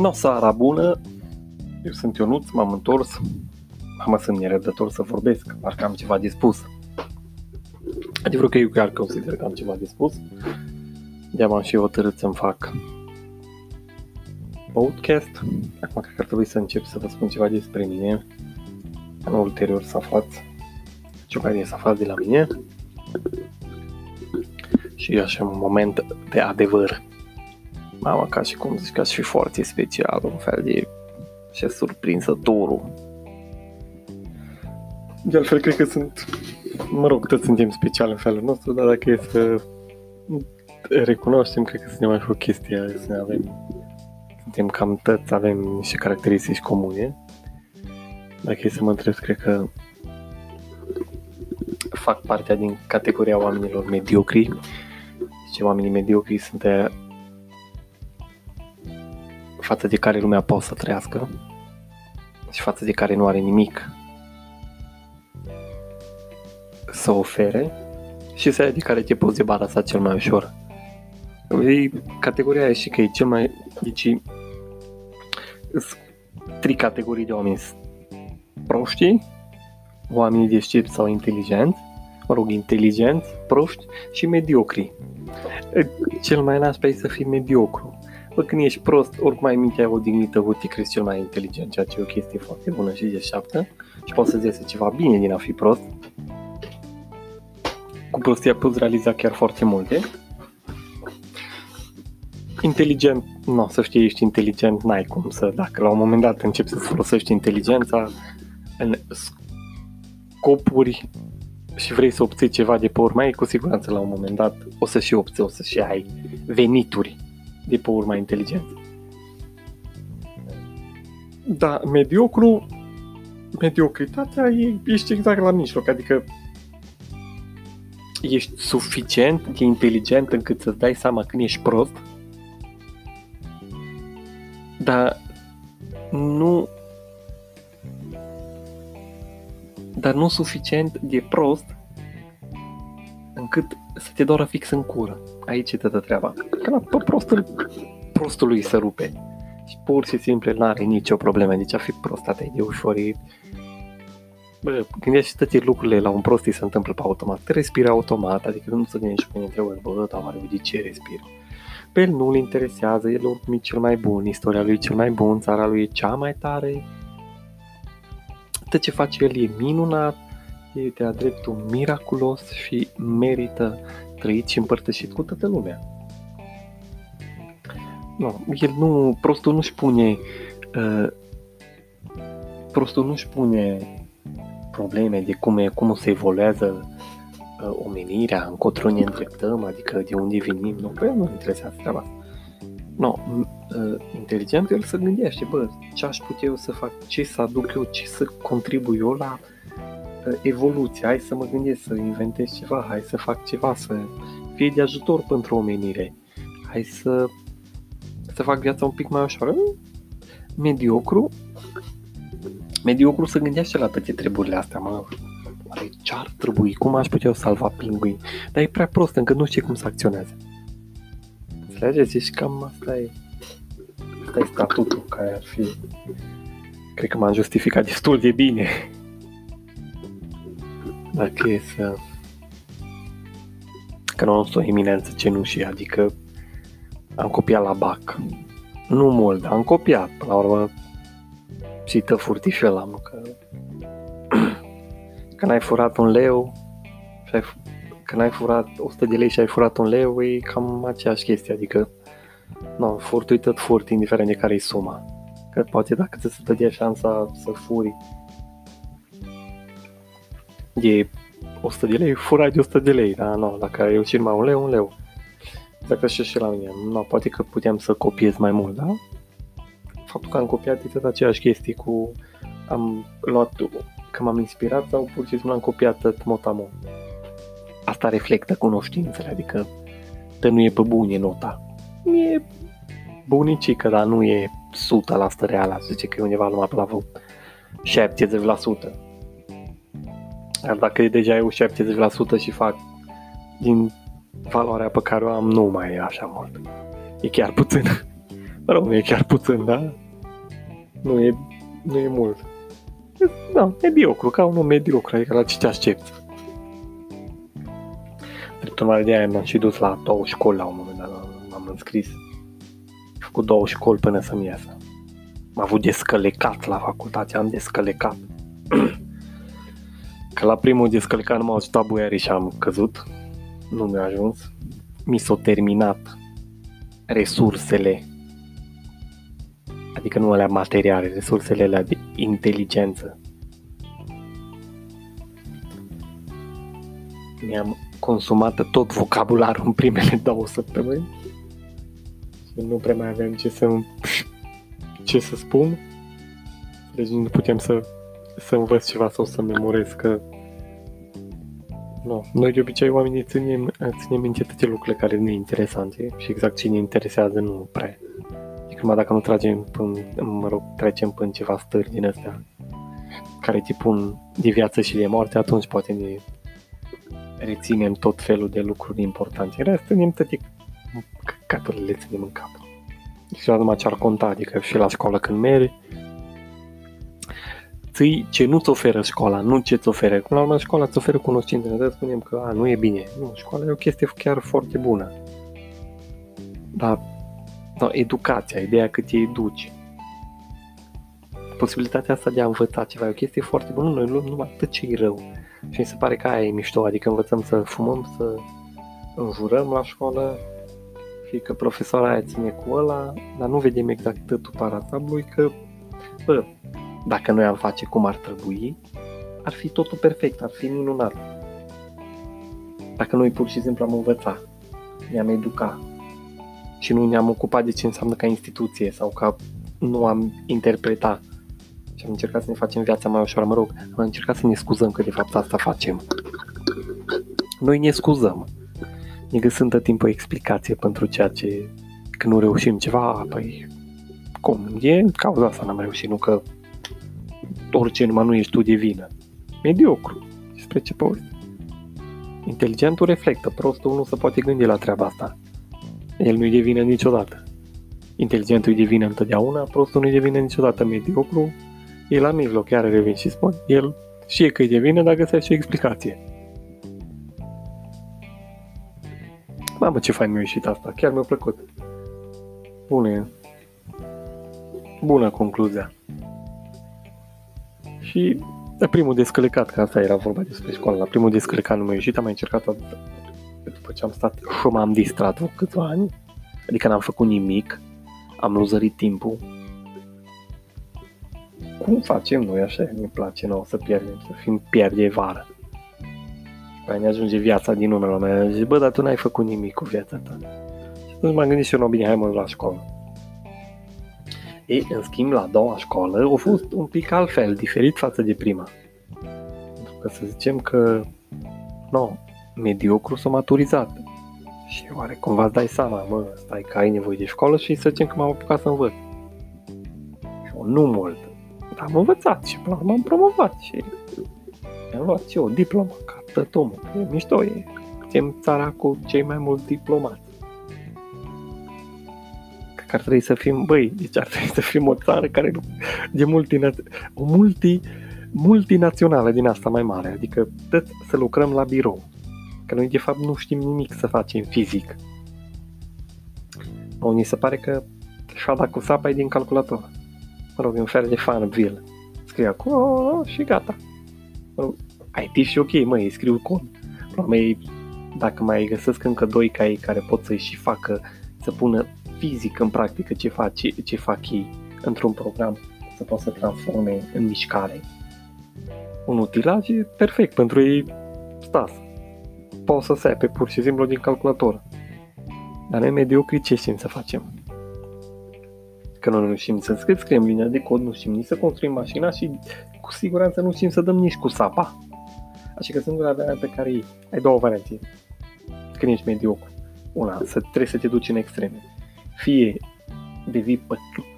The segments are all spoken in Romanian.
No, seara bună, eu sunt Ionuț, m-am întors, am sunt nerăbdător să vorbesc, parcă am ceva de spus. Adevărul că eu chiar consider că am ceva de spus, de am și hotărât să-mi fac podcast. Acum cred că ar trebui să încep să vă spun ceva despre mine, în ulterior să aflați ce care să aflați de la mine și așa un moment de adevăr Mamă, ca și cum zici, ca și fi foarte special, un fel de și surprinzătorul. De altfel, cred că sunt, mă rog, toți suntem speciali în felul nostru, dar dacă e să recunoaștem, cred că suntem mai o chestie, să ne avem, suntem cam toți, avem niște caracteristici comune. Dacă e să mă întreb, cred că fac parte din categoria oamenilor mediocri. Deci oamenii mediocri sunt față de care lumea poate să trăiască și față de care nu are nimic să ofere și să de care te poți debarasa cel mai ușor. E categoria e și că e cel mai... Deci trei categorii de oameni. Proști, oamenii deștepți sau inteligenți, mă rog, inteligenți, proști și mediocri. Cel mai nașpa e să fii mediocru. Bă, când ești prost, oricum ai mintea odihnită, te crezi cel mai inteligent, ceea ce e o chestie foarte bună și deșteaptă și poți să-ți iese ceva bine din a fi prost. Cu prostia poți realiza chiar foarte multe. Inteligent, nu, să știi, ești inteligent, n-ai cum să, dacă la un moment dat începi să folosești inteligența în scopuri și vrei să obții ceva de pe urmă, cu siguranță la un moment dat o să și obții, o să și ai venituri de pe urma inteligenței. Da, mediocru, mediocritatea e, ești exact la mijloc, adică ești suficient de inteligent încât să-ți dai seama când ești prost, dar nu dar nu suficient de prost încât să te doară fix în cură. Aici e toată treaba. Că la pe prostul, prostului se rupe. Și pur și simplu nu are nicio problemă. Deci a fi prost atât de ușor. E... Bă, gândește toate lucrurile la un prost se întâmplă pe automat. Te respiră automat, adică nu se gândești până întrebări, bă, dar oare de ce respiră? Pe el nu-l interesează, el oricum e cel mai bun, istoria lui e cel mai bun, țara lui e cea mai tare. Tot ce face el e minunat, e de-a dreptul miraculos și merită trăit și împărtășit cu toată lumea. Nu, el nu, prostul nu-și pune uh, prostul nu-și pune probleme de cum, e, cum se evoluează uh, omenirea, încotro ne îndreptăm, adică de unde venim, nu, pe el nu interesează treaba No, uh, inteligent el să gândește, bă, ce aș putea eu să fac, ce să aduc eu, ce să contribui eu la evoluție, hai să mă gândesc să inventez ceva, hai să fac ceva, să fie de ajutor pentru omenire, hai să, să fac viața un pic mai ușoară. Mediocru, mediocru să gândește la toate treburile astea, mă, oare ce ar trebui, cum aș putea salva pinguini, dar e prea prost încă nu știe cum să acționeze. Înțelegeți? Și cam asta e, asta e statutul care ar fi, cred că m-am justificat destul de bine dacă e să... Că nu sunt o eminență cenușie, adică am copiat la BAC. Nu mult, dar am copiat. Până la urmă și tă furtișel am, că când ai furat un leu și ai, când ai furat 100 de lei și ai furat un leu, e cam aceeași chestie, adică nu, furtul e tot furt, indiferent de care e suma. Că poate dacă ți se dădea șansa să furi e 100 de lei, furai de 100 de lei, dar nu, dacă ai reușit mai un leu, un leu. Dacă și și la mine, nu, poate că puteam să copiez mai mult, da? Faptul că am copiat e tot aceeași chestie cu am luat, că m-am inspirat sau pur și simplu am copiat tot motamo. Asta reflectă cunoștințele, adică că nu e pe bune nota. E bunicică, dar nu e 100 la asta reală, zice că e undeva numai pe la 70%. Iar dacă deja eu 70% și fac din valoarea pe care o am, nu mai e așa mult. E chiar puțin. Mă rog, nu e chiar puțin, da? Nu e, nu e mult. Da, mediocru, ca unul mediocru, adică la ce te aștepți. Drept urmare de aia m-am și dus la două școli la un moment dat, m-am înscris. Am făcut două școli până să-mi iasă. Am avut descălecat la facultate, am descălecat. Că la primul descălecat nu m-au ajutat buiarii și am căzut. Nu mi-a ajuns. Mi s-au terminat resursele adică nu alea materiale, resursele alea de inteligență. Mi-am consumat tot vocabularul în primele două săptămâni și nu prea mai aveam ce să, ce să spun. Deci nu puteam să, să învăț ceva sau să memorez că No. Noi de obicei oamenii ținem, ținem minte toate lucrurile care ne interesante și exact ce ne interesează nu prea. Acum dacă nu tragem până, mă rog, trecem până ceva stări din astea care te pun de viață și de moarte, atunci poate ne reținem tot felul de lucruri importante. În rest, ținem toate căcaturile le ținem în cap. Și numai ce ar conta, adică și la școală când mergi, ții ce nu-ți oferă școala, nu ce-ți oferă. Cum la urmă școala îți oferă cunoștințe, ne spunem că a, nu e bine. Nu, școala e o chestie chiar foarte bună. Dar no, educația, ideea că te educi. Posibilitatea asta de a învăța ceva e o chestie foarte bună, noi luăm numai atât ce e rău. Și mi se pare că aia e mișto, adică învățăm să fumăm, să înjurăm la școală, și că profesoara aia ține cu ăla, dar nu vedem exact tătul paratablului, că, bă, dacă noi am face cum ar trebui, ar fi totul perfect, ar fi minunat. Dacă noi pur și simplu am învățat, ne-am educat, și nu ne-am ocupat de ce înseamnă ca instituție sau ca nu am interpretat și am încercat să ne facem viața mai ușoară, mă rog, am încercat să ne scuzăm că de fapt asta facem. Noi ne scuzăm. Ne găsim tot timpul o explicație pentru ceea ce când nu reușim ceva, păi cum, e cauza asta n-am reușit, nu că orice numai nu ești tu de vină. Mediocru. Despre ce poți? Inteligentul reflectă, prostul nu se poate gândi la treaba asta. El nu-i devine niciodată. Inteligentul îi devine întotdeauna, prostul nu-i devine niciodată mediocru, e la mijloc, chiar revin și spun, el știe că îi devine, dar găsește o explicație. Mamă, ce fain mi-a ieșit asta, chiar mi-a plăcut. Bună Bună concluzia. Și la primul descălecat, că asta era vorba despre școală, la primul descălecat nu mi-a ieșit, am mai încercat după ce am stat și m-am distrat vreo câțiva ani, adică n-am făcut nimic, am luzărit timpul. Cum facem noi așa? Ne place nouă să pierdem, să fim pierde vară. Păi ne ajunge viața din urmă la mine. Zice, bă, dar tu n-ai făcut nimic cu viața ta. Și atunci m-am gândit și eu, no, bine, hai mă la școală. Ei, în schimb, la a doua școală a fost un pic altfel, diferit față de prima. Pentru că să zicem că, no, mediocru sau maturizat. Și oare cumva îți dai seama, mă, stai că ai nevoie de școală și să zicem că m-am apucat să învăț. Și eu nu mult, dar am învățat și până m-am promovat și am luat și eu diploma ca tătomă. E mișto, e suntem țara cu cei mai mulți diplomați. Cred că ar trebui să fim, băi, deci ar trebui să fim o țară care de multinațională, o multi, multinațională din asta mai mare, adică tot să lucrăm la birou. Că noi de fapt nu știm nimic să facem fizic. Unii se pare că șada cu sapa e din calculator. Mă rog, e un fel de Farmville. Scrie acolo și gata. Mă rog, IT și ok, măi, scriu cod. Problema dacă mai găsesc încă doi ca ei care pot să-i și facă, să pună fizic în practică ce fac, ce, ce fac ei într-un program, să poată să transforme în mișcare. Un utilaj e perfect pentru ei stas pot să sepe pur și simplu din calculator. Dar noi mediocri ce știm să facem? Că noi nu știm să scrie, scriem linia de cod, nu știm nici să construim mașina și cu siguranță nu știm să dăm nici cu sapa. Așa că singura variantă care e, ai două variante. Când ești mediocru. Una, să trebuie să te duci în extreme. Fie devii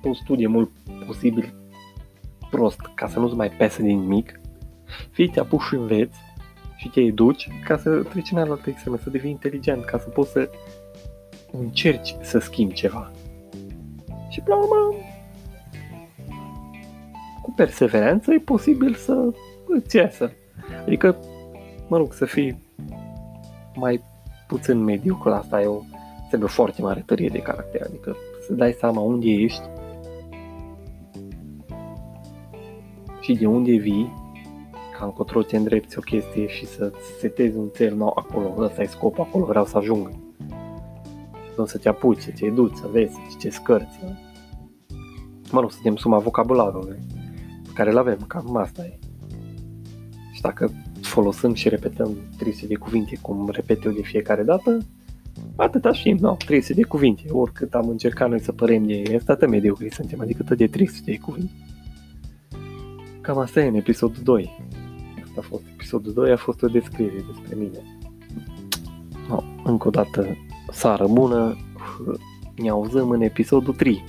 pe un studie mult posibil prost ca să nu-ți mai pese din nimic, fie te apuci și înveți și te educi ca să treci în altă extremă, să devii inteligent, ca să poți să încerci să schimbi ceva. Și Și până la urmă, cu perseverență e posibil să îți iasă. Adică, mă rog, să fii mai puțin mediocru, asta e o, trebuie foarte mare tărie de caracter, adică să dai seama unde ești și de unde vii, ca încotro te îndrepti o chestie și să setezi un cel nou acolo, ăsta e scopul, acolo vreau să ajung. Nu să te apuci, să te educi, să vezi, să citești cărți. Mă rog, suntem suma vocabularului pe care îl avem, cam asta e. Și dacă folosim și repetăm 300 de cuvinte cum repet eu de fiecare dată, atâta știm, no, 300 de cuvinte, oricât am încercat noi să părem de asta, atât mediocri suntem, adică tot de 300 de cuvinte. Cam asta e în episodul 2. Asta a fost episodul 2, a fost o descriere despre mine. No, încă o dată, sară bună, ne auzăm în episodul 3.